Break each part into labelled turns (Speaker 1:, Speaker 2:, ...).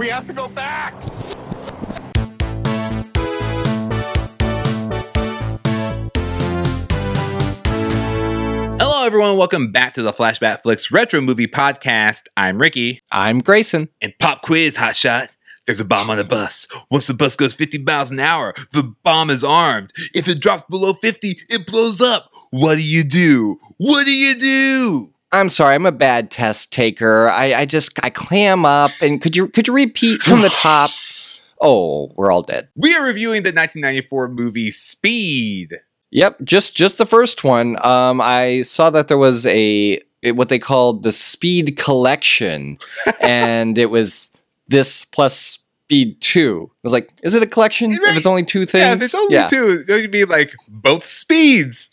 Speaker 1: We have to go back!
Speaker 2: Hello, everyone. Welcome back to the Flashback Flicks Retro Movie Podcast. I'm Ricky.
Speaker 3: I'm Grayson.
Speaker 2: And pop quiz, hotshot. There's a bomb on a bus. Once the bus goes 50 miles an hour, the bomb is armed. If it drops below 50, it blows up. What do you do? What do you do?
Speaker 3: I'm sorry, I'm a bad test taker. I, I just I clam up and could you could you repeat from the top? Oh, we're all dead.
Speaker 2: We are reviewing the 1994 movie Speed.
Speaker 3: Yep, just just the first one. Um, I saw that there was a what they called the Speed Collection, and it was this plus Speed Two. I was like, is it a collection?
Speaker 2: Right.
Speaker 3: If it's only two things,
Speaker 2: Yeah, if it's only
Speaker 3: yeah.
Speaker 2: two, it would be like both speeds.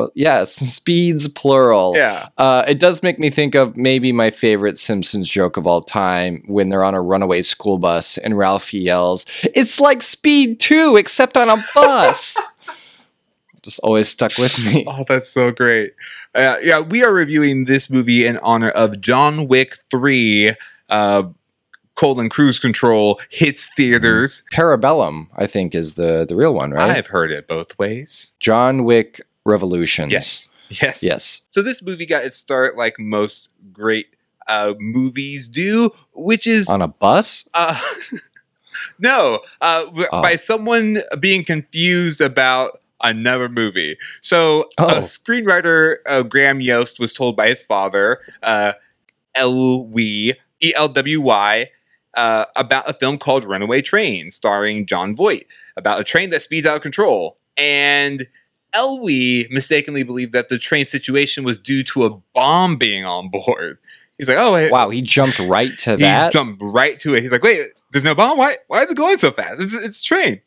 Speaker 3: But yes, speeds plural.
Speaker 2: Yeah.
Speaker 3: Uh, it does make me think of maybe my favorite Simpsons joke of all time when they're on a runaway school bus and Ralphie yells, It's like Speed 2, except on a bus. Just always stuck with me.
Speaker 2: Oh, that's so great. Uh, yeah, we are reviewing this movie in honor of John Wick 3. Uh, colon cruise control hits theaters.
Speaker 3: Parabellum, I think, is the, the real one, right?
Speaker 2: I've heard it both ways.
Speaker 3: John Wick Revolutions.
Speaker 2: Yes. Yes.
Speaker 3: Yes.
Speaker 2: So this movie got its start like most great uh, movies do, which is
Speaker 3: On a bus?
Speaker 2: uh, no, uh,
Speaker 3: Oh.
Speaker 2: by someone being confused about another movie. So
Speaker 3: Oh.
Speaker 2: a screenwriter uh, Graham Yost was told by his father, uh, Elwy E L W Y. Uh, about a film called Runaway Train, starring Jon Voight, about a train that speeds out of control. And Elwy mistakenly believed that the train situation was due to a bomb being on board. He's like, "Oh, wait,
Speaker 3: Wow, he jumped right to
Speaker 2: he
Speaker 3: that.
Speaker 2: jumped right to it. He's like, wait, there's no bomb? Why why is it going so fast? It's, it's a train.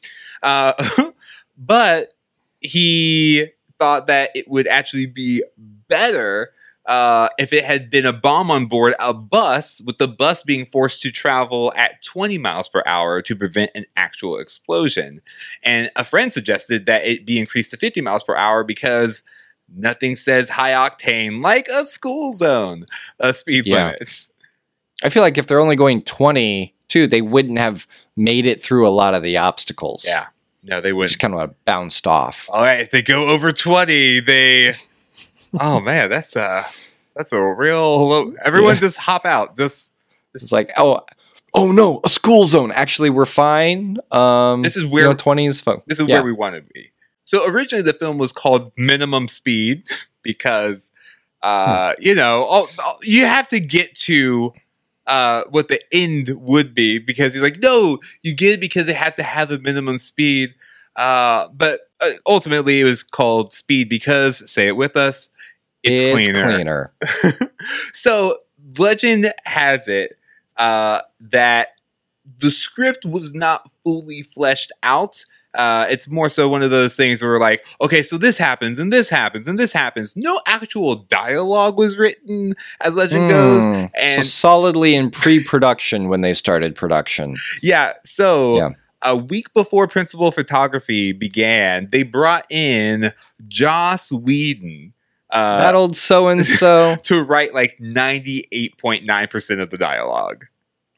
Speaker 2: Uh, but he thought that it would actually be better uh, if it had been a bomb on board a bus, with the bus being forced to travel at 20 miles per hour to prevent an actual explosion. And a friend suggested that it be increased to 50 miles per hour because nothing says high octane like a school zone, a speed
Speaker 3: Yeah.
Speaker 2: limit.
Speaker 3: I feel like if they're only going 20, too, they wouldn't have made it through a lot of the obstacles.
Speaker 2: Yeah. No, they
Speaker 3: Just
Speaker 2: wouldn't.
Speaker 3: kind of bounced off.
Speaker 2: All right, if they go over 20, they Oh man, that's a that's a real low. Everyone
Speaker 3: Yeah.
Speaker 2: just hop out. Just
Speaker 3: It's like, oh, oh no, a school zone. Actually, we're fine. Um,
Speaker 2: This is
Speaker 3: you
Speaker 2: where-
Speaker 3: know, 20s. Fo-
Speaker 2: this is
Speaker 3: yeah.
Speaker 2: where we want to be. So originally the film was called Minimum Speed because uh, you know, all, all- you have to get to uh what the end would be because he's like, no, you get it because they have to have a minimum speed. Uh, but uh, ultimately it was called Speed because say it with us, it's, cleaner. so legend has it uh, that the script was not fully fleshed out. Uh, it's more so one of those things where like, okay, so this happens and this happens and this happens. No actual dialogue was written, as legend goes.
Speaker 3: Hmm. so
Speaker 2: And
Speaker 3: solidly in pre-production when they started production.
Speaker 2: yeah, so
Speaker 3: Yeah.
Speaker 2: a week before principal photography began, they brought in Joss Whedon. Uh,
Speaker 3: that old so and so.
Speaker 2: to write like 98.9% of the dialogue.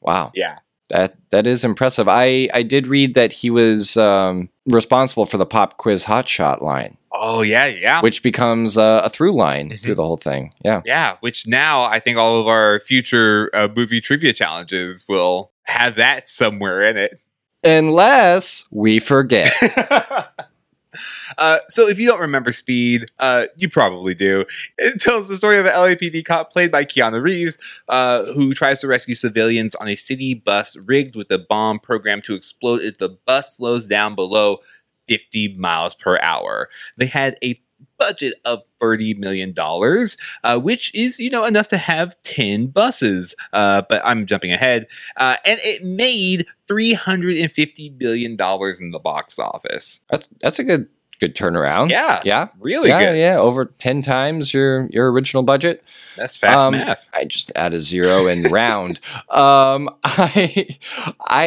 Speaker 3: Wow,
Speaker 2: Yeah.
Speaker 3: that that is impressive. I I did read that he was um, responsible for the pop quiz hotshot line,
Speaker 2: Oh, yeah, yeah.
Speaker 3: which becomes uh, a through line
Speaker 2: Mhm.
Speaker 3: through the whole thing. Yeah.
Speaker 2: yeah, which now I think all of our future uh, movie trivia challenges will have that somewhere in it.
Speaker 3: Unless we forget.
Speaker 2: uh, so if you don't remember Speed, uh, you probably do. It tells the story of an LAPD cop played by Keanu Reeves, uh, who tries to rescue civilians on a city bus rigged with a bomb programmed to explode if the bus slows down below 50 miles per hour. They had a budget of $30 million, uh, which is, you know, enough to have 10 buses. Uh, but I'm jumping ahead. Uh, and it made $350 million in the box office.
Speaker 3: That's that's a good good turnaround.
Speaker 2: Yeah.
Speaker 3: Yeah.
Speaker 2: Really
Speaker 3: yeah,
Speaker 2: good.
Speaker 3: yeah, over ten times your your original budget.
Speaker 2: That's fast
Speaker 3: Um,
Speaker 2: math.
Speaker 3: I just add a zero and round. Um, I I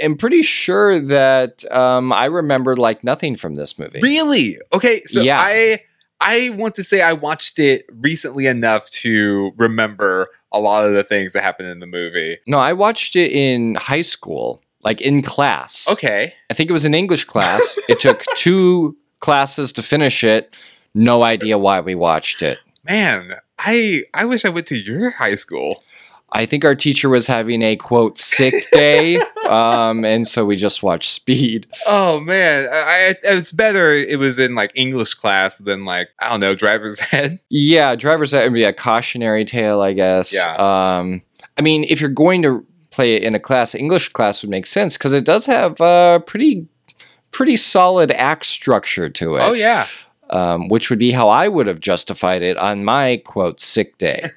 Speaker 3: am pretty sure that um, I remember like nothing from this movie.
Speaker 2: Really? Okay, so
Speaker 3: Yeah.
Speaker 2: I I want to say I watched it recently enough to remember a lot of the things that happened in the movie.
Speaker 3: No, I watched it in high school, like in class.
Speaker 2: Okay.
Speaker 3: I think it was an English class. it took two classes to finish it. No idea why we watched it.
Speaker 2: Man, I I wish I went to your high school.
Speaker 3: I think our teacher was having a quote sick day, um, and so we just watched Speed.
Speaker 2: Oh man, I, I, it's better. It was in like English class than like I don't know driver's ed.
Speaker 3: Yeah, driver's ed would be a cautionary tale, I guess.
Speaker 2: Yeah.
Speaker 3: Um, I mean, if you're going to play it in a class, English class would make sense because it does have a pretty, pretty solid act structure to it.
Speaker 2: Oh yeah,
Speaker 3: um, which would be how I would have justified it on my quote sick day.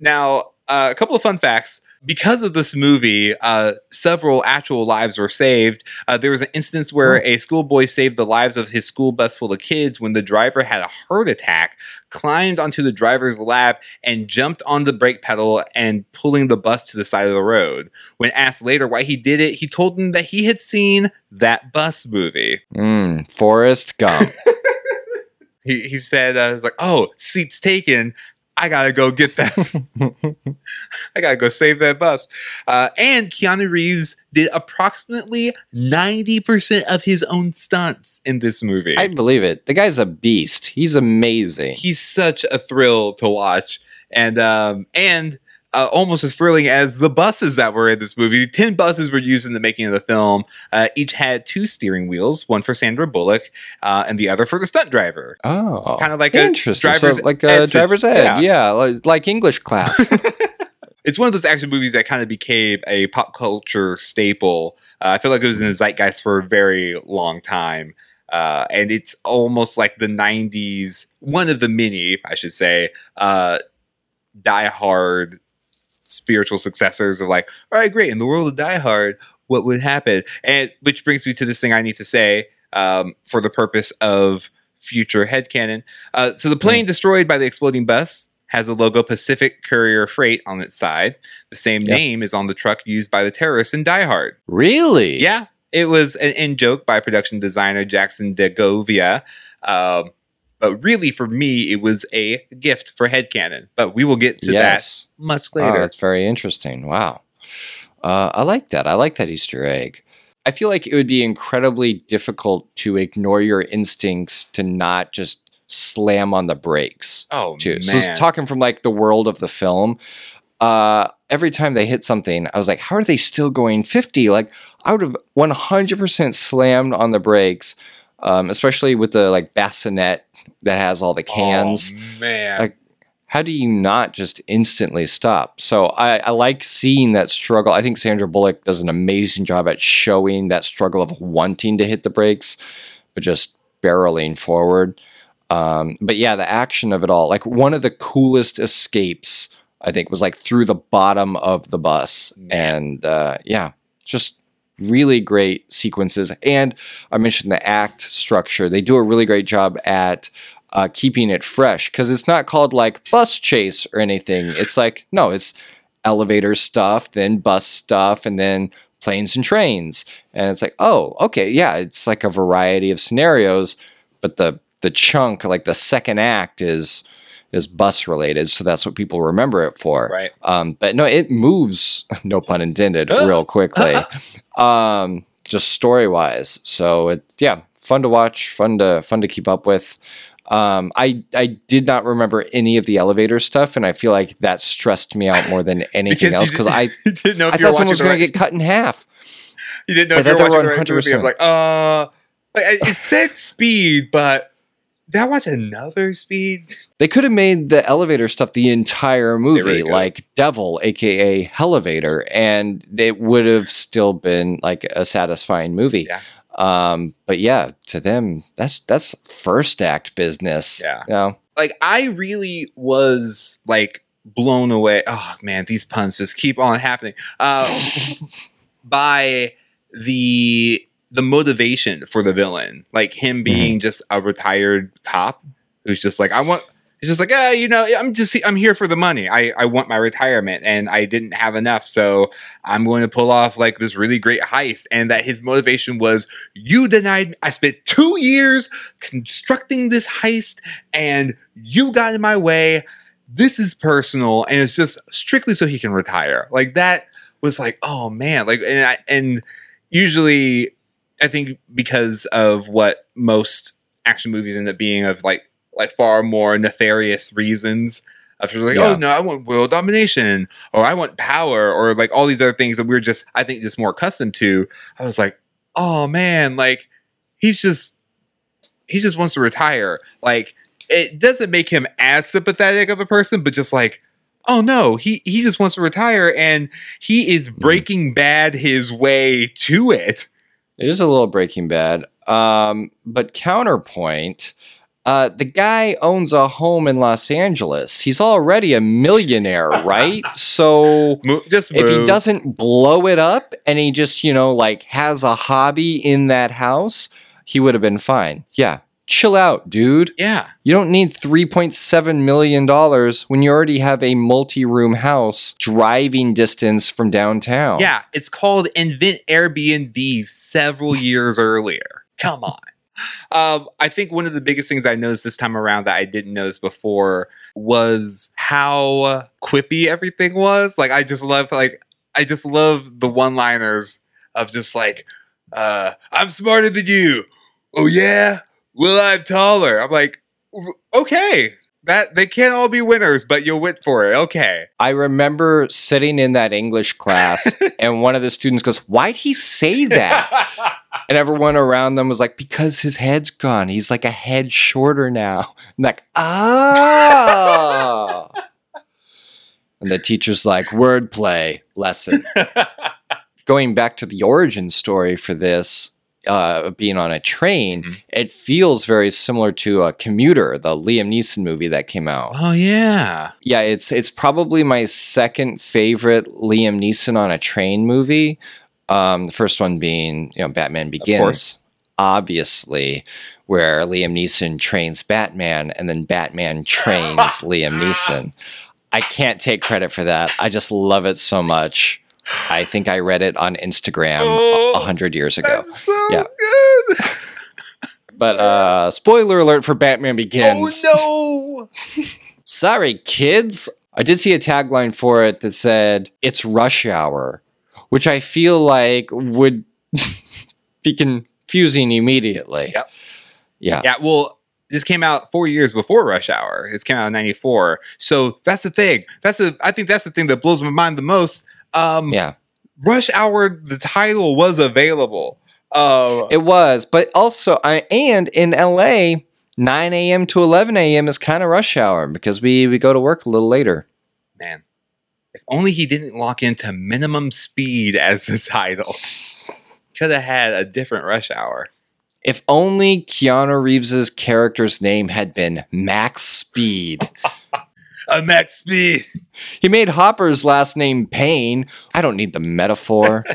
Speaker 2: Now, uh, a couple of fun facts. Because of this movie, uh, several actual lives were saved. Uh, there was an instance where a schoolboy saved the lives of his school bus full of kids when the driver had a heart attack, climbed onto the driver's lap, and jumped on the brake pedal and pulling the bus to the side of the road. When asked later why he did it, he told them that he had seen that bus movie.
Speaker 3: Mm, Forrest Gump.
Speaker 2: He, he said, uh, was like, oh, seats taken. I gotta go get that. I gotta go save that bus. Uh, and Keanu Reeves did approximately 90% of his own stunts in this movie.
Speaker 3: I believe it. The guy's a beast. He's amazing.
Speaker 2: He's such a thrill to watch. And, um, and, uh, almost as thrilling as the buses that were in this movie. Ten buses were used in the making of the film. Uh, each had two steering wheels, one for Sandra Bullock uh, and the other for the stunt driver.
Speaker 3: Oh,
Speaker 2: Kind of like a driver's
Speaker 3: so like a
Speaker 2: ed-
Speaker 3: driver's ed.
Speaker 2: yeah.
Speaker 3: Yeah, like, like English class.
Speaker 2: it's one of those action movies that kind of became a pop culture staple. Uh, I feel like it was in the zeitgeist for a very long time. Uh, and it's almost like the 90s, one of the many, I should say, uh, die hard spiritual successors of like, all right, great. In the world of Die Hard, what would happen? And which brings me to this thing I need to say um, for the purpose of future headcanon. Uh, so the plane destroyed by the exploding bus has a logo Pacific Courier Freight on its side. The same
Speaker 3: Yep.
Speaker 2: name is on the truck used by the terrorists in Die Hard.
Speaker 3: really?
Speaker 2: Yeah, it was an in joke by production designer Jackson DeGovia. Um, but really, for me, it was a gift for headcanon. But we will get to
Speaker 3: Yes.
Speaker 2: that much
Speaker 3: Oh,
Speaker 2: later.
Speaker 3: that's very interesting. Wow. Uh, I like that. I like that Easter egg. I feel like it would be incredibly difficult to ignore your instincts to not just slam on the brakes.
Speaker 2: oh,
Speaker 3: too.
Speaker 2: man.
Speaker 3: So talking from like the world of the film, uh, every time they hit something, I was like, how are they still going 50? Like I would have 100% slammed on the brakes, um, especially with the like bassinet that has all the cans.
Speaker 2: Oh, man.
Speaker 3: Like, How do you not just instantly stop? So I, I like seeing that struggle. I think Sandra Bullock does an amazing job at showing that struggle of wanting to hit the brakes, but just barreling forward. Um, but yeah, the action of it all, like one of the coolest escapes, I think, was like through the bottom of the bus. And uh, yeah, just really great sequences. And I mentioned the act structure. They do a really great job at uh, keeping it fresh because it's not called like bus chase or anything. It's like, no, it's elevator stuff, then bus stuff, and then planes and trains. And it's like, oh, okay, yeah, it's like a variety of scenarios, but the the chunk, like the second act, is is bus related, so that's what people remember it for.
Speaker 2: right.
Speaker 3: Um, but no, it moves, no pun intended, real quickly. um, just story wise. So it yeah, fun to watch, fun to fun to keep up with. Um, I I did not remember any of the elevator stuff, and I feel like that stressed me out more than anything
Speaker 2: you
Speaker 3: else because I
Speaker 2: didn't know
Speaker 3: I thought someone was going to get cut in half.
Speaker 2: You didn't know
Speaker 3: I
Speaker 2: if you were watching the right movie. I'm
Speaker 3: 100%.
Speaker 2: like, uh, like, it said speed, but did was another speed?
Speaker 3: They could have made the elevator stuff the entire movie,
Speaker 2: really
Speaker 3: like Devil, aka Hellevator, and it would have still been like a satisfying movie.
Speaker 2: Yeah.
Speaker 3: Um, but yeah, to them, that's that's first act business.
Speaker 2: Yeah.
Speaker 3: You know?
Speaker 2: Like, I really was like blown away. Oh man, these puns just keep on happening. Uh, by the the motivation for the villain, like him being just a retired cop who's just like, I want. He's just like, ah, you know, I'm just, I'm here for the money. I, I want my retirement, and I didn't have enough, so I'm going to pull off like this really great heist. And that his motivation was, you denied. I spent two years constructing this heist, and you got in my way. this is personal and it's just strictly so he can retire. Like that was like, oh man, like and I, and usually I think because of what most action movies end up being of like like far more nefarious reasons of like, oh,
Speaker 3: Yeah.
Speaker 2: oh no, I want world domination or I want power or like all these other things that we're just I think just more accustomed to. I was like, oh man, like he's just he just wants to retire. Like it doesn't make him as sympathetic of a person, but just like, oh no, he he just wants to retire and he is mm-hmm. breaking bad his way to it.
Speaker 3: It is a little Breaking Bad. Um, but counterpoint, uh, the guy owns a home in Los Angeles. He's already a millionaire, right? So
Speaker 2: just
Speaker 3: if he doesn't blow it up and he just, you know, like has a hobby in that house, he would have been fine. Yeah. Chill out, dude.
Speaker 2: yeah,
Speaker 3: You don't need $3.7 million when you already have a multi room house driving distance from downtown.
Speaker 2: yeah, it's called Invent Airbnb several years earlier. Come on. Um, I think one of the biggest things I noticed this time around that I didn't notice before was how quippy everything was. Like I just love like I just love the one-liners of just like uh I'm smarter than you. Oh yeah? Well, I'm taller. I'm like okay. That they can't all be winners, but you'll win for it. Okay.
Speaker 3: I remember sitting in that English class and one of the students goes, Why'd he say that? And everyone around them was like, Because his head's gone. He's like a head shorter now. And like, ah. and the teacher's like, Wordplay lesson. Going back to the origin story for this, uh, being on a train,
Speaker 2: Mhm.
Speaker 3: it feels very similar to a commuter, the Liam Neeson movie that came out.
Speaker 2: oh yeah.
Speaker 3: Yeah, it's it's probably my second favorite Liam Neeson on a train movie. Um, the first one being you know Batman Begins,
Speaker 2: course.
Speaker 3: obviously, where Liam Neeson trains Batman and then Batman trains Liam Neeson. I can't take credit for that. I just love it so much. I think I read it on Instagram
Speaker 2: Oh,
Speaker 3: a hundred years ago.
Speaker 2: That's so
Speaker 3: Yeah.
Speaker 2: good.
Speaker 3: But uh, spoiler alert for Batman Begins.
Speaker 2: Oh no.
Speaker 3: Sorry, kids. I did see a tagline for it that said, It's rush hour, which I feel like would be confusing immediately.
Speaker 2: Yep.
Speaker 3: Yeah.
Speaker 2: Yeah, well, this came out four years before Rush Hour. This came out in '94. So that's the thing. That's the. I think that's the thing that blows my mind the most. Um,
Speaker 3: Yeah.
Speaker 2: Rush Hour. The title was available. Uh,
Speaker 3: It was. But also, I, and in LA, 9 a.m. to 11 a.m. is kind of rush hour because we, we go to work a little later.
Speaker 2: man, if only he didn't lock into minimum speed as the title. Could have had a different Rush Hour.
Speaker 3: If only Keanu Reeves's character's name had been Max Speed.
Speaker 2: A max speed.
Speaker 3: He made Hopper's last name Payne. I don't need the metaphor.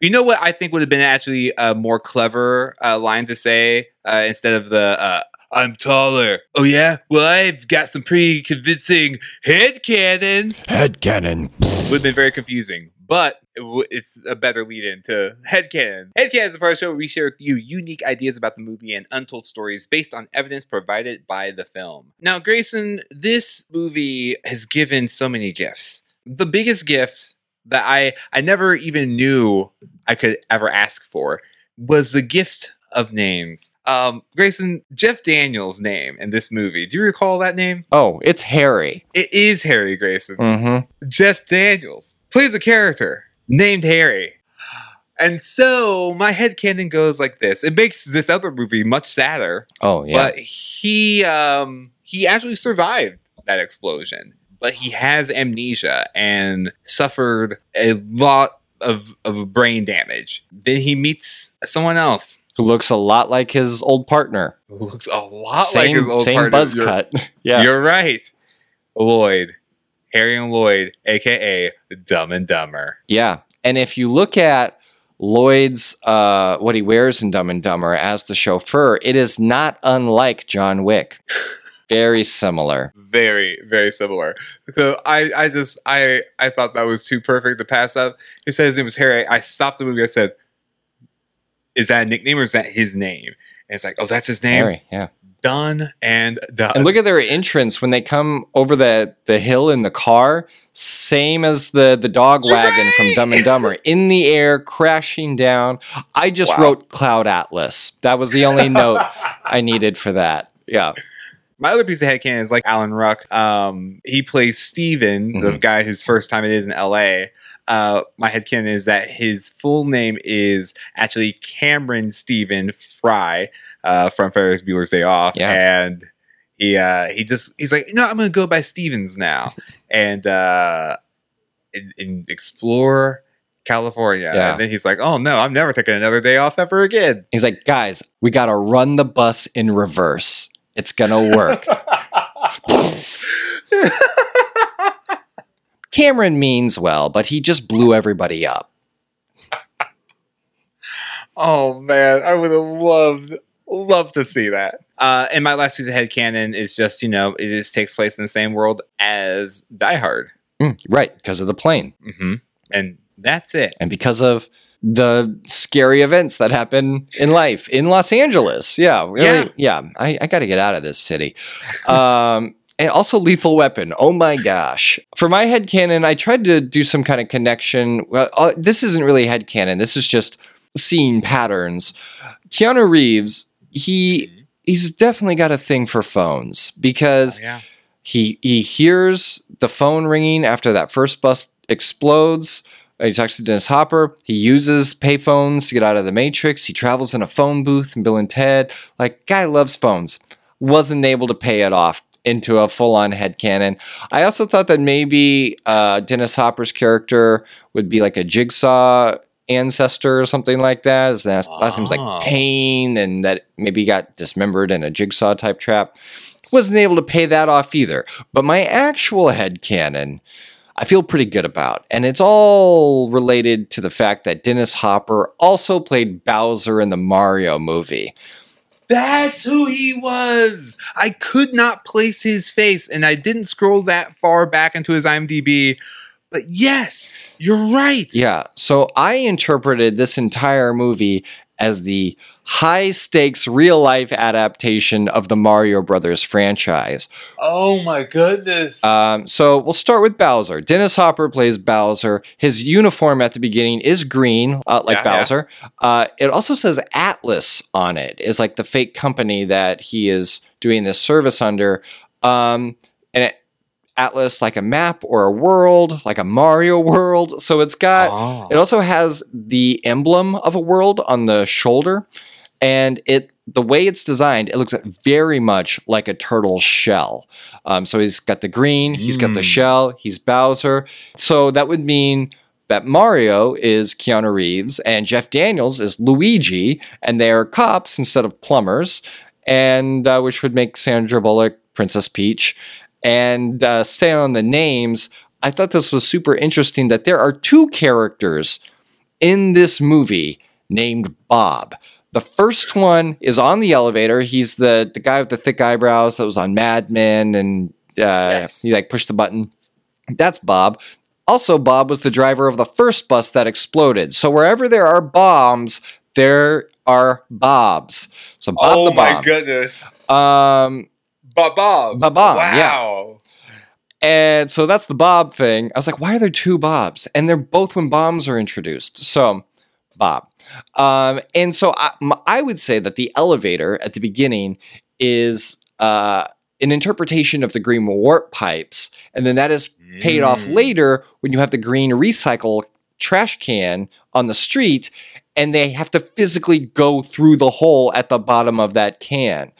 Speaker 2: You know what I think would have been actually a more clever uh, line to say uh, instead of the uh, "I'm taller." Oh yeah, well I've got some pretty convincing head cannon.
Speaker 3: Head cannon.
Speaker 2: Would have been very confusing, but it's a better lead into head cannon. Head cannon is a part of the show where we share with you unique ideas about the movie and untold stories based on evidence provided by the film. Now, Grayson, this movie has given so many gifts. The biggest gift that I I never even knew I could ever ask for was the gift of names. Um, Grayson, Jeff Daniels' name in this movie. Do you recall that name?
Speaker 3: Oh, it's Harry.
Speaker 2: It is Harry Grayson.
Speaker 3: Mm-hmm.
Speaker 2: Jeff Daniels plays a character named Harry. And so my headcanon goes like this. It makes this other movie much sadder,
Speaker 3: Oh yeah.
Speaker 2: but he um he actually survived that explosion. But he has amnesia and suffered a lot of, of brain damage. Then he meets someone else
Speaker 3: Who looks a lot like his old partner.
Speaker 2: who looks a lot
Speaker 3: same
Speaker 2: like his old
Speaker 3: same
Speaker 2: partner.
Speaker 3: buzz
Speaker 2: You're-
Speaker 3: cut. yeah.
Speaker 2: You're right. Lloyd. Harry and Lloyd, aka Dumb and Dumber.
Speaker 3: Yeah. And if you look at Lloyd's uh what he wears in Dumb and Dumber as the chauffeur, it is not unlike John Wick. Very similar.
Speaker 2: very very similar so i i just i i thought that was too perfect to pass up he said his name was harry i stopped the movie i said is that a nickname or is that his name and it's like oh that's his name
Speaker 3: Harry, yeah.
Speaker 2: Done and done.
Speaker 3: And look at their entrance when they come over the, the hill in the car. Same as the, the dog wagon from Dumb and Dumber. In the air, crashing down. I just
Speaker 2: Wow.
Speaker 3: wrote Cloud Atlas. That was the only note I needed for that. Yeah.
Speaker 2: My other piece of headcanon is like Alan Ruck. Um, he plays Steven, the
Speaker 3: Mhm.
Speaker 2: guy whose first time it is in LA. Uh, my headcanon is that his full name is actually Cameron Stephen Frye uh, from Ferris Bueller's Day Off.
Speaker 3: Yeah.
Speaker 2: And he uh, he just he's like, no, I'm gonna go by Stevens now and uh and, and explore California.
Speaker 3: Yeah.
Speaker 2: And then he's like, oh no, I'm never taking another day off ever again.
Speaker 3: He's like, guys, we got to run the bus in reverse. It's going to work. Cameron means well, but he just blew everybody up.
Speaker 2: Oh man, I would have loved loved to see that. Uh, and my last piece of headcanon is just you know it is takes place in the same world as Die Hard,
Speaker 3: Mm, right, because of the plane
Speaker 2: mm-hmm. and that's it.
Speaker 3: and because of the scary events that happen in life in Los Angeles. Yeah, really. Yeah, I, I got to get out of this city. Um, and also Lethal Weapon. Oh my gosh. For my head headcanon, I tried to do some kind of connection. Well, uh, this isn't really head headcanon. This is just seeing patterns. Keanu Reeves, he he's definitely got a thing for phones because
Speaker 2: yeah,
Speaker 3: he he hears the phone ringing after that first bus explodes. He talks to Dennis Hopper. He uses payphones to get out of the Matrix. He travels in a phone booth in Bill and Ted. Like, guy loves phones. Wasn't able to pay it off into a full on headcanon. I also thought that maybe uh, Dennis Hopper's character would be like a jigsaw ancestor or something like that. His last, last name
Speaker 2: Oh.
Speaker 3: like ah. Payne, and that maybe got dismembered in a jigsaw type trap. Wasn't able to pay that off either. But my actual head headcanon, I feel pretty good about. And it's all related to the fact that Dennis Hopper also played Bowser in the Mario movie.
Speaker 2: that's who he was. I could not place his face, and I didn't scroll that far back into his IMDb. But yes, you're right.
Speaker 3: Yeah. So I interpreted this entire movie as the high stakes real life adaptation of the Mario Brothers franchise.
Speaker 2: Oh my goodness.
Speaker 3: Um, so we'll start with Bowser. Dennis Hopper plays Bowser. His uniform at the beginning is green, uh, like
Speaker 2: Yeah, yeah.
Speaker 3: Bowser. Uh, it also says Atlas on it, it. Is like the fake company that he is doing this service under. Um, and it, Atlas, like a map or a world, like a Mario world. So it's got.
Speaker 2: Oh.
Speaker 3: It also has the emblem of a world on the shoulder, and it the way it's designed, it looks very much like a turtle shell. Um, so he's got the green, he's got the
Speaker 2: Mm.
Speaker 3: shell, he's Bowser. So that would mean that Mario is Keanu Reeves and Jeff Daniels is Luigi, and they are cops instead of plumbers, and uh, which would make Sandra Bullock Princess Peach. And uh, stay on the names. I thought this was super interesting that there are two characters in this movie named Bob. The first one is on the elevator. He's the, the guy with the thick eyebrows that was on Mad Men and uh,
Speaker 2: Yes.
Speaker 3: he like pushed the button. That's Bob. Also, Bob was the driver of the first bus that exploded. So wherever there are bombs, there are Bobs. So Bob
Speaker 2: oh
Speaker 3: the
Speaker 2: my goodness.
Speaker 3: Um,
Speaker 2: Bob Bob.
Speaker 3: Bob, yeah.
Speaker 2: Wow.
Speaker 3: And so that's the Bob thing. I was like, why are there two Bobs? And they're both when bombs are introduced. So, Bob. Um, and so I would say that the elevator at the beginning is uh, an interpretation of the green warp pipes. And then that is paid off
Speaker 2: Mm.
Speaker 3: later when you have the green recycle trash can on the street and they have to physically go through the hole at the bottom of that can.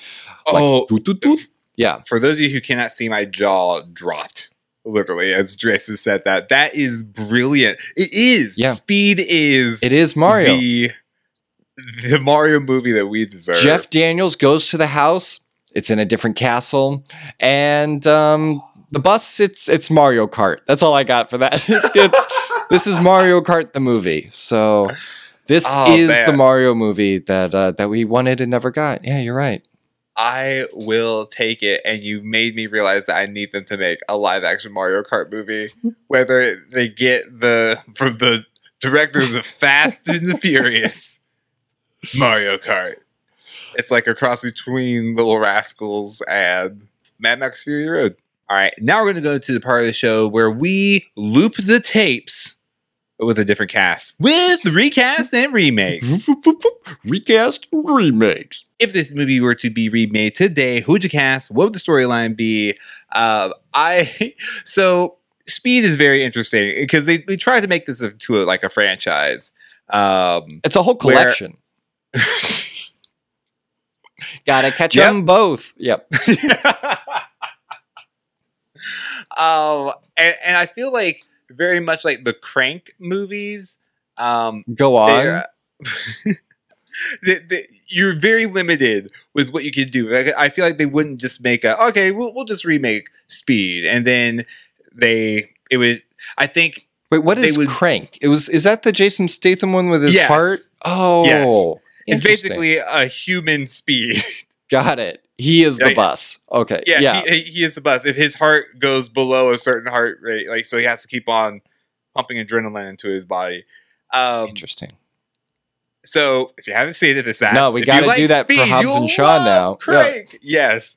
Speaker 3: Like,
Speaker 2: Oh.
Speaker 3: Yeah.
Speaker 2: for those of you who cannot see, my jaw dropped literally as Jason said that. That is brilliant. It is.
Speaker 3: Yeah.
Speaker 2: Speed is.
Speaker 3: It is Mario.
Speaker 2: The, the Mario movie that we deserve.
Speaker 3: Jeff Daniels goes to the house. It's in a different castle, and um, the bus. It's it's Mario Kart. That's all I got for that. It's, it's this is Mario Kart the movie. So this
Speaker 2: Oh,
Speaker 3: is
Speaker 2: man.
Speaker 3: the Mario movie that uh, that we wanted and never got. Yeah, you're right.
Speaker 2: I will take it, and you made me realize that I need them to make a live action Mario Kart movie. Whether they get the from the directors of Fast and the Furious Mario Kart, It's like a cross between Little Rascals and Mad Max Fury Road. All right, now we're going to go to the part of the show where we loop the tapes with a different cast with recast and remake.
Speaker 3: Recast and remakes.
Speaker 2: if this movie were to be remade today, who would you cast? What would the storyline be? Uh, I so Speed is very interesting because they, they tried to make this into a, like a franchise. Um,
Speaker 3: It's a whole
Speaker 2: Where-
Speaker 3: collection. Gotta catch
Speaker 2: Yep.
Speaker 3: them both. Yep.
Speaker 2: um, and, and I feel like very much like the Crank movies. Um,
Speaker 3: Go on.
Speaker 2: they're- the- the- you're very limited with what you can do. Like, I feel like they wouldn't just make a okay, we'll we'll just remake Speed, and then they it would. I think
Speaker 3: Wait, what is
Speaker 2: would-
Speaker 3: Crank? It was is that the Jason Statham one with his
Speaker 2: Yes.
Speaker 3: heart? Oh,
Speaker 2: it's basically a human Speed.
Speaker 3: got it. He is the
Speaker 2: Yeah,
Speaker 3: bus. Okay.
Speaker 2: yeah,
Speaker 3: Yeah.
Speaker 2: He, he is the bus. If his heart goes below a certain heart rate, like so, he has to keep on pumping adrenaline into his body. Um,
Speaker 3: Interesting.
Speaker 2: So if you haven't seen it, it's that.
Speaker 3: No, we gotta do that for Hobbs and Shaw now. Yeah.
Speaker 2: Craig. Yes.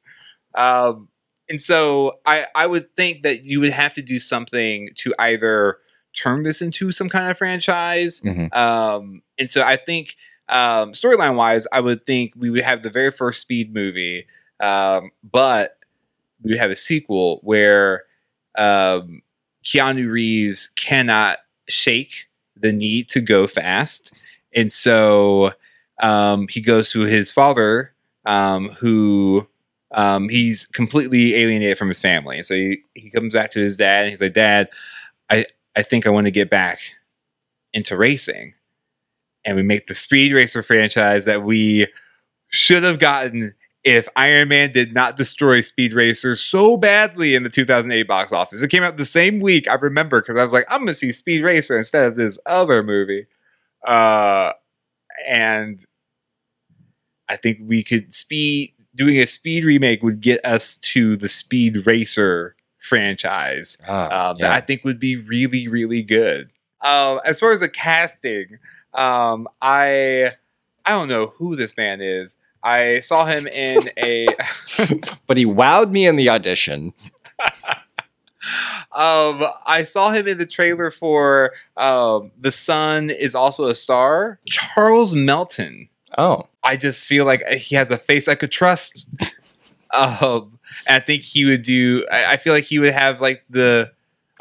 Speaker 2: Um, and so I I would think that you would have to do something to either turn this into some kind of franchise.
Speaker 3: Mhm.
Speaker 2: Um, and so I think um, storyline wise, I would think we would have the very first Speed movie, um, but we would have a sequel where um, Keanu Reeves cannot shake the need to go fast, and so um, he goes to his father, um, who um, he's completely alienated from his family. And So he, he comes back to his dad, and he's like, "Dad, I I think I want to get back into racing." And we make the Speed Racer franchise that we should have gotten if Iron Man did not destroy Speed Racer so badly in the 2008 box office. It came out the same week, I remember, because I was like, I'm going to see Speed Racer instead of this other movie. Uh, and I think we could speed doing a Speed remake would get us to the Speed Racer franchise
Speaker 3: Ah,
Speaker 2: um, that I think would be really, really good. Um, as far as the casting, um, I I don't know who this man is. I saw him in a
Speaker 3: but he wowed me in the audition.
Speaker 2: um, I saw him in the trailer for um, The Sun is also a star. Charles Melton.
Speaker 3: Oh.
Speaker 2: I just feel like he has a face I could trust. um, I think he would do. I, I feel like he would have like the.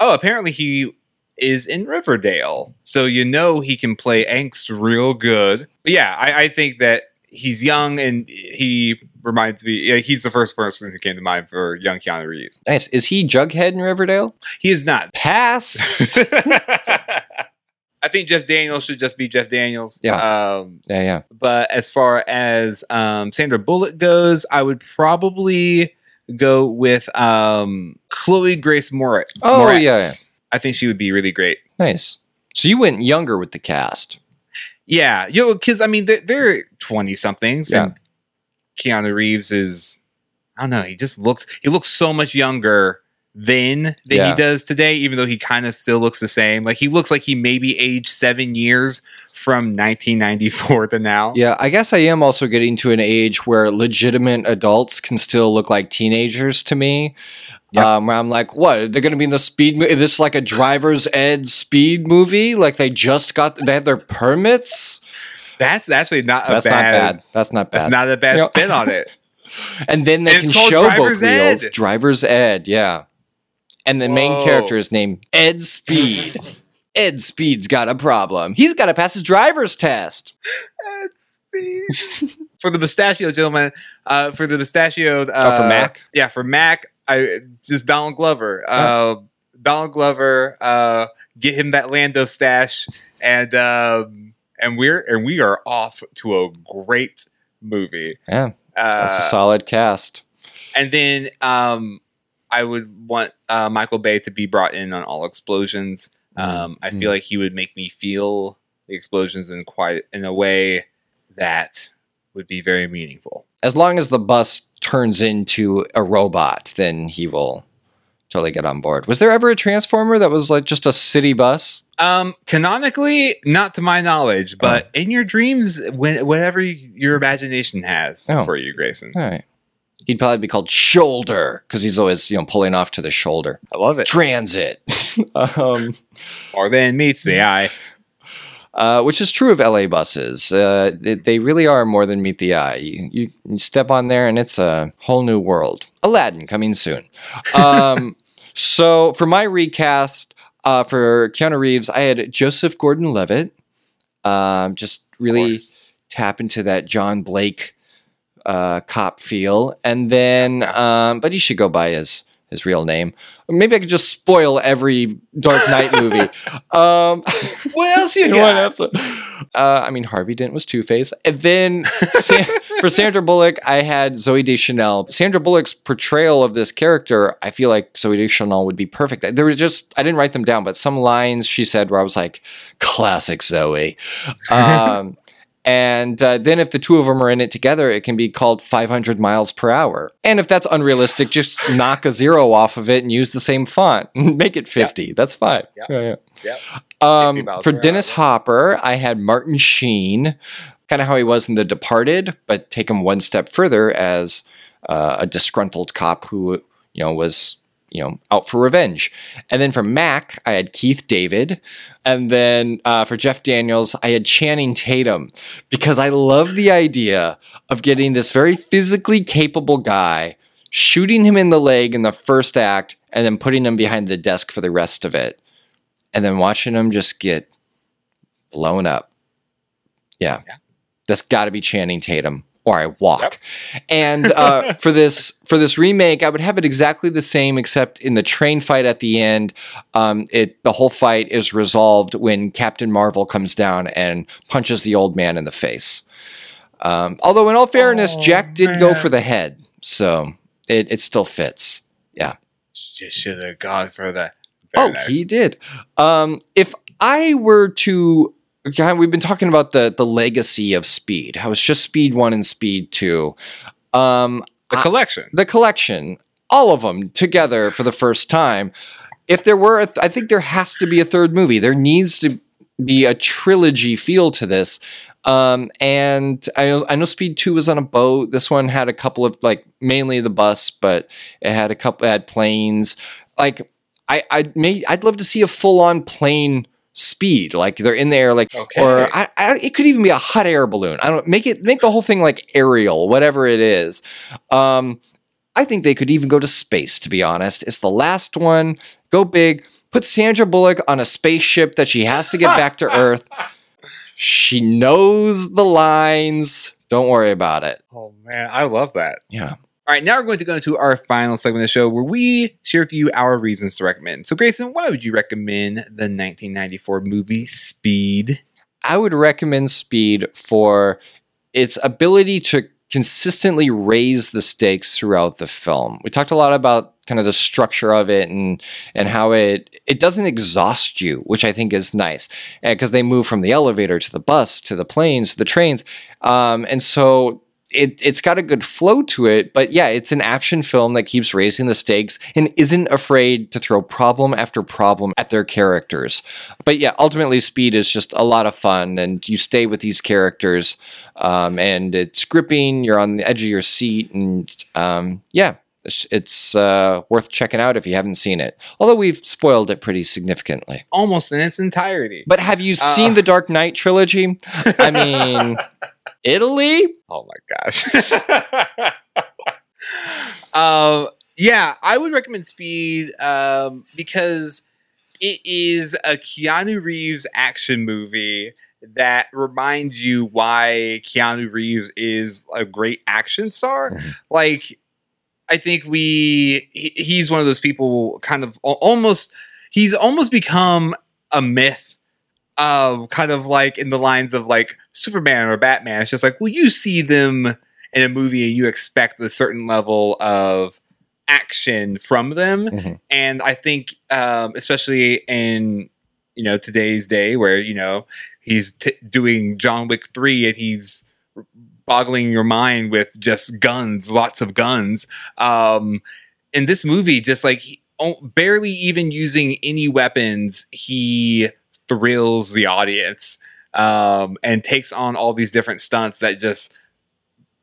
Speaker 2: Oh, apparently he is in Riverdale, so you know he can play angst real good. But yeah, I, I think that he's young and he reminds me. Yeah, he's the first person who came to mind for young Keanu Reeves.
Speaker 3: Nice. Is he Jughead in Riverdale?
Speaker 2: He is not.
Speaker 3: Pass.
Speaker 2: I think Jeff Daniels should just be Jeff Daniels.
Speaker 3: Yeah.
Speaker 2: Um,
Speaker 3: yeah, yeah.
Speaker 2: but as far as um, Sandra Bullock goes, I would probably go with um, Chloe Grace Moritz.
Speaker 3: Oh,
Speaker 2: Moretz.
Speaker 3: yeah, yeah.
Speaker 2: I think she would be really great.
Speaker 3: Nice. So you went younger with the cast.
Speaker 2: Yeah, yo, because I mean they're, they're twenty somethings,
Speaker 3: Yeah.
Speaker 2: and Keanu Reeves is I don't know. He just looks he looks so much younger then than
Speaker 3: Yeah.
Speaker 2: he does today, even though he kind of still looks the same. Like he looks like he maybe aged seven years from 1994 to now.
Speaker 3: Yeah, I guess I am also getting to an age where legitimate adults can still look like teenagers to me.
Speaker 2: Yep.
Speaker 3: Um, where I'm like, what? They're going to be in the speed movie? Is this like a driver's ed speed movie? Like they just got, they had their permits?
Speaker 2: That's actually not a
Speaker 3: That's not
Speaker 2: bad.
Speaker 3: bad. That's not bad.
Speaker 2: That's not a bad
Speaker 3: You know-
Speaker 2: spin on it.
Speaker 3: and then they
Speaker 2: And
Speaker 3: can show
Speaker 2: Driver's
Speaker 3: both wheels. Driver's Ed, yeah. And the main character is named Ed Speed. Ed Speed's got a problem. He's got to pass his driver's test.
Speaker 2: That's speed. for the mustachio gentleman, uh, for the mustachioed, uh,
Speaker 3: Oh, for Mac?
Speaker 2: yeah, for Mac, I just Donald Glover, uh, Donald Glover, uh, get him that Lando stash, and um, and we're and we are off to a great movie.
Speaker 3: Yeah,
Speaker 2: Uh,
Speaker 3: that's a solid cast.
Speaker 2: and then um, I would want uh, Michael Bay to be brought in on all explosions. Um, I
Speaker 3: Mm.
Speaker 2: feel like he would make me feel the explosions in quite in a way that would be very meaningful.
Speaker 3: As long as the bus turns into a robot, then he will totally get on board. Was there ever a Transformer that was like just a city bus?
Speaker 2: Um, canonically, not to my knowledge, but in your dreams, when whatever your imagination has
Speaker 3: Oh.
Speaker 2: for you, Grayson.
Speaker 3: All right. He'd probably be called Shoulder because he's always, you know, pulling off to the shoulder.
Speaker 2: I love it.
Speaker 3: Transit. um,
Speaker 2: More than meets the eye.
Speaker 3: Uh, which is true of LA buses. Uh, they, they really are more than meet the eye. You, you, you step on there and it's a whole new world. Aladdin coming soon. Um, so for my recast uh, for Keanu Reeves, I had Joseph Gordon Levitt. Um, just really tap into that John Blake uh, cop feel, and then um, but he should go by his his real name. Maybe I could just spoil every Dark Knight movie. um,
Speaker 2: What else you got?
Speaker 3: one episode. Uh, I mean, Harvey Dent was Two Face, and then for Sandra Bullock, I had Zooey Deschanel. Sandra Bullock's portrayal of this character, I feel like Zooey Deschanel would be perfect. There were just I didn't write them down, but some lines she said where I was like, "Classic Zooey." Um, and uh, then if the two of them are in it together, it can be called 500 miles per hour. And if that's unrealistic, just knock a zero off of it and use the same font. And make it 50. That's fine.
Speaker 2: Yeah.
Speaker 3: Yeah, yeah. Um, for Dennis
Speaker 2: hour.
Speaker 3: Hopper, I had Martin Sheen, kind of how he was in The Departed, but take him one step further as uh, a disgruntled cop who, you know, was you know out for revenge. And then for Mac, I had Keith David, and then uh, for Jeff Daniels, I had Channing Tatum because I love the idea of getting this very physically capable guy, shooting him in the leg in the first act, and then putting him behind the desk for the rest of it and then watching him just get blown up. Yeah.
Speaker 2: Yeah.
Speaker 3: That's got to be Channing Tatum or I walk. And uh, for this for this remake, I would have it exactly the same except in the train fight at the end, um, it the whole fight is resolved when Captain Marvel comes down and punches the old man in the face. Um, although in all fairness,
Speaker 2: Oh,
Speaker 3: Jack did go for the head, so it, it still fits.
Speaker 2: Yeah, just should have gone for the. Very
Speaker 3: oh,
Speaker 2: nice.
Speaker 3: he did. Um, if I were to, God, we've been talking about the the legacy of Speed. How it's just Speed One and Speed Two. Um,
Speaker 2: the
Speaker 3: I-
Speaker 2: collection.
Speaker 3: the collection, all of them together for the first time. If there were, a th- I think there has to be a third movie. There needs to be a trilogy feel to this. Um, and I know, I know Speed Two was on a boat. This one had a couple of like mainly the bus, but it had a couple it had planes. Like I, I may, I'd love to see a full on plane speed. Like they're in the air, like
Speaker 2: Okay.
Speaker 3: or I, I, it could even be a hot air balloon. I don't make it make the whole thing like aerial, whatever it is. Um, I think they could even go to space. To be honest, it's the last one. Go big. Put Sandra Bullock on a spaceship that she has to get back to Earth. She knows the lines. Don't worry about it.
Speaker 2: oh man, I love that.
Speaker 3: Yeah.
Speaker 2: All right, now we're going to go into our final segment of the show where we share with you our reasons to recommend. So, Grayson, why would you recommend the 1994 movie Speed?
Speaker 3: I would recommend Speed for its ability to consistently raise the stakes throughout the film. We talked a lot about kind of the structure of it and and how it it doesn't exhaust you, which I think is nice because they move from the elevator to the bus to the planes to the trains, um, and so. It, it's got a good flow to it, but yeah, it's an action film that keeps raising the stakes and isn't afraid to throw problem after problem at their characters but yeah, ultimately, Speed is just a lot of fun, and you stay with these characters, um, and it's gripping. You're on the edge of your seat, and um, yeah, it's, uh, worth checking out if you haven't seen it. Although we've spoiled it pretty significantly.
Speaker 2: Almost in its entirety.
Speaker 3: But have you
Speaker 2: Uh,
Speaker 3: seen the Dark Knight trilogy? I mean, Italy.
Speaker 2: Oh my gosh. um, yeah, I would recommend Speed um, because it is a Keanu Reeves action movie that reminds you why Keanu Reeves is a great action star.
Speaker 3: Mhm.
Speaker 2: Like, I think we he- he's one of those people kind of almost he's almost become a myth um, kind of like in the lines of like Superman or Batman. It's just like, well, you see them in a movie and you expect a certain level of action from them.
Speaker 3: Mhm.
Speaker 2: And I think, um, especially in you know today's day, where you know he's t- doing John Wick three and he's boggling your mind with just guns, lots of guns. Um, in this movie, just like he- barely even using any weapons, he thrills the audience um, and takes on all these different stunts that just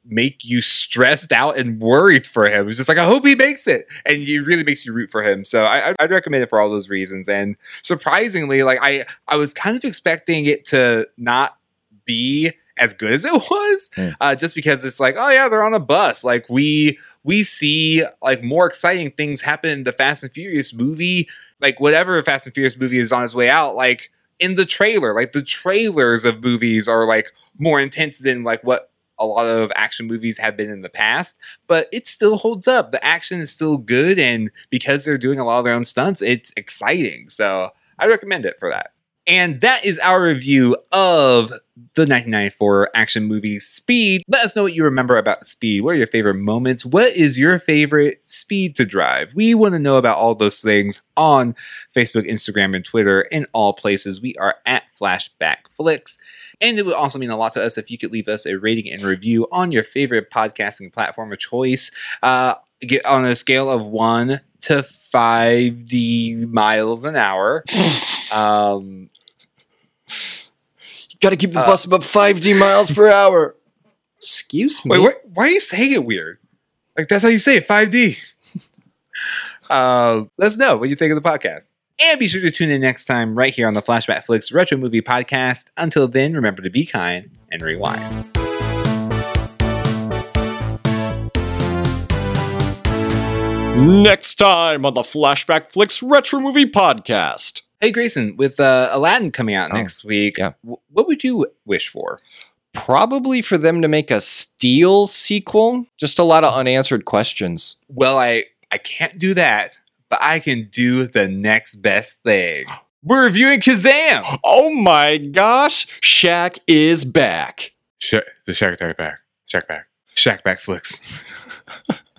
Speaker 2: make you stressed out and worried for him. It's just like I hope he makes it, and it really makes you root for him. So I, I'd recommend it for all those reasons. And surprisingly, like I I was kind of expecting it to not be as good as it was
Speaker 3: Hmm.
Speaker 2: uh, just because it's like oh yeah they're on a bus like we we see like more exciting things happen in the fast and furious movie like whatever fast and furious movie is on its way out like in the trailer like the trailers of movies are like more intense than like what a lot of action movies have been in the past but it still holds up the action is still good and because they're doing a lot of their own stunts it's exciting so i recommend it for that and that is our review of the 1994 action movie Speed. Let us know what you remember about Speed. What are your favorite moments? What is your favorite speed to drive? We want to know about all those things on Facebook, Instagram, and Twitter. In all places, we are at Flashback Flicks. And it would also mean a lot to us if you could leave us a rating and review on your favorite podcasting platform of choice. Uh, get on a scale of one to five D miles an hour. Um,
Speaker 3: You gotta keep the
Speaker 2: Uh,
Speaker 3: bus above 5D miles per hour. Excuse me.
Speaker 2: Wait, why, why are you saying it weird? Like that's how you say it, 5D. uh, let us know what you think of the podcast. And be sure to tune in next time right here on the Flashback Flicks Retro Movie Podcast. Until then, remember to be kind and rewind.
Speaker 3: Next time on the Flashback Flicks Retro Movie Podcast.
Speaker 2: Hey Grayson, with uh, Aladdin coming out
Speaker 3: Oh,
Speaker 2: next week,
Speaker 3: yeah.
Speaker 2: wh- what would you wish for?
Speaker 3: Probably for them to make a Steel sequel. Just a lot of unanswered questions.
Speaker 2: Well, I I can't do that, but I can do the next best thing. We're reviewing Kazam.
Speaker 3: Oh my gosh, Shaq is back.
Speaker 2: Sh- the Shaq Attack back. Shaq back. Shaq back flicks.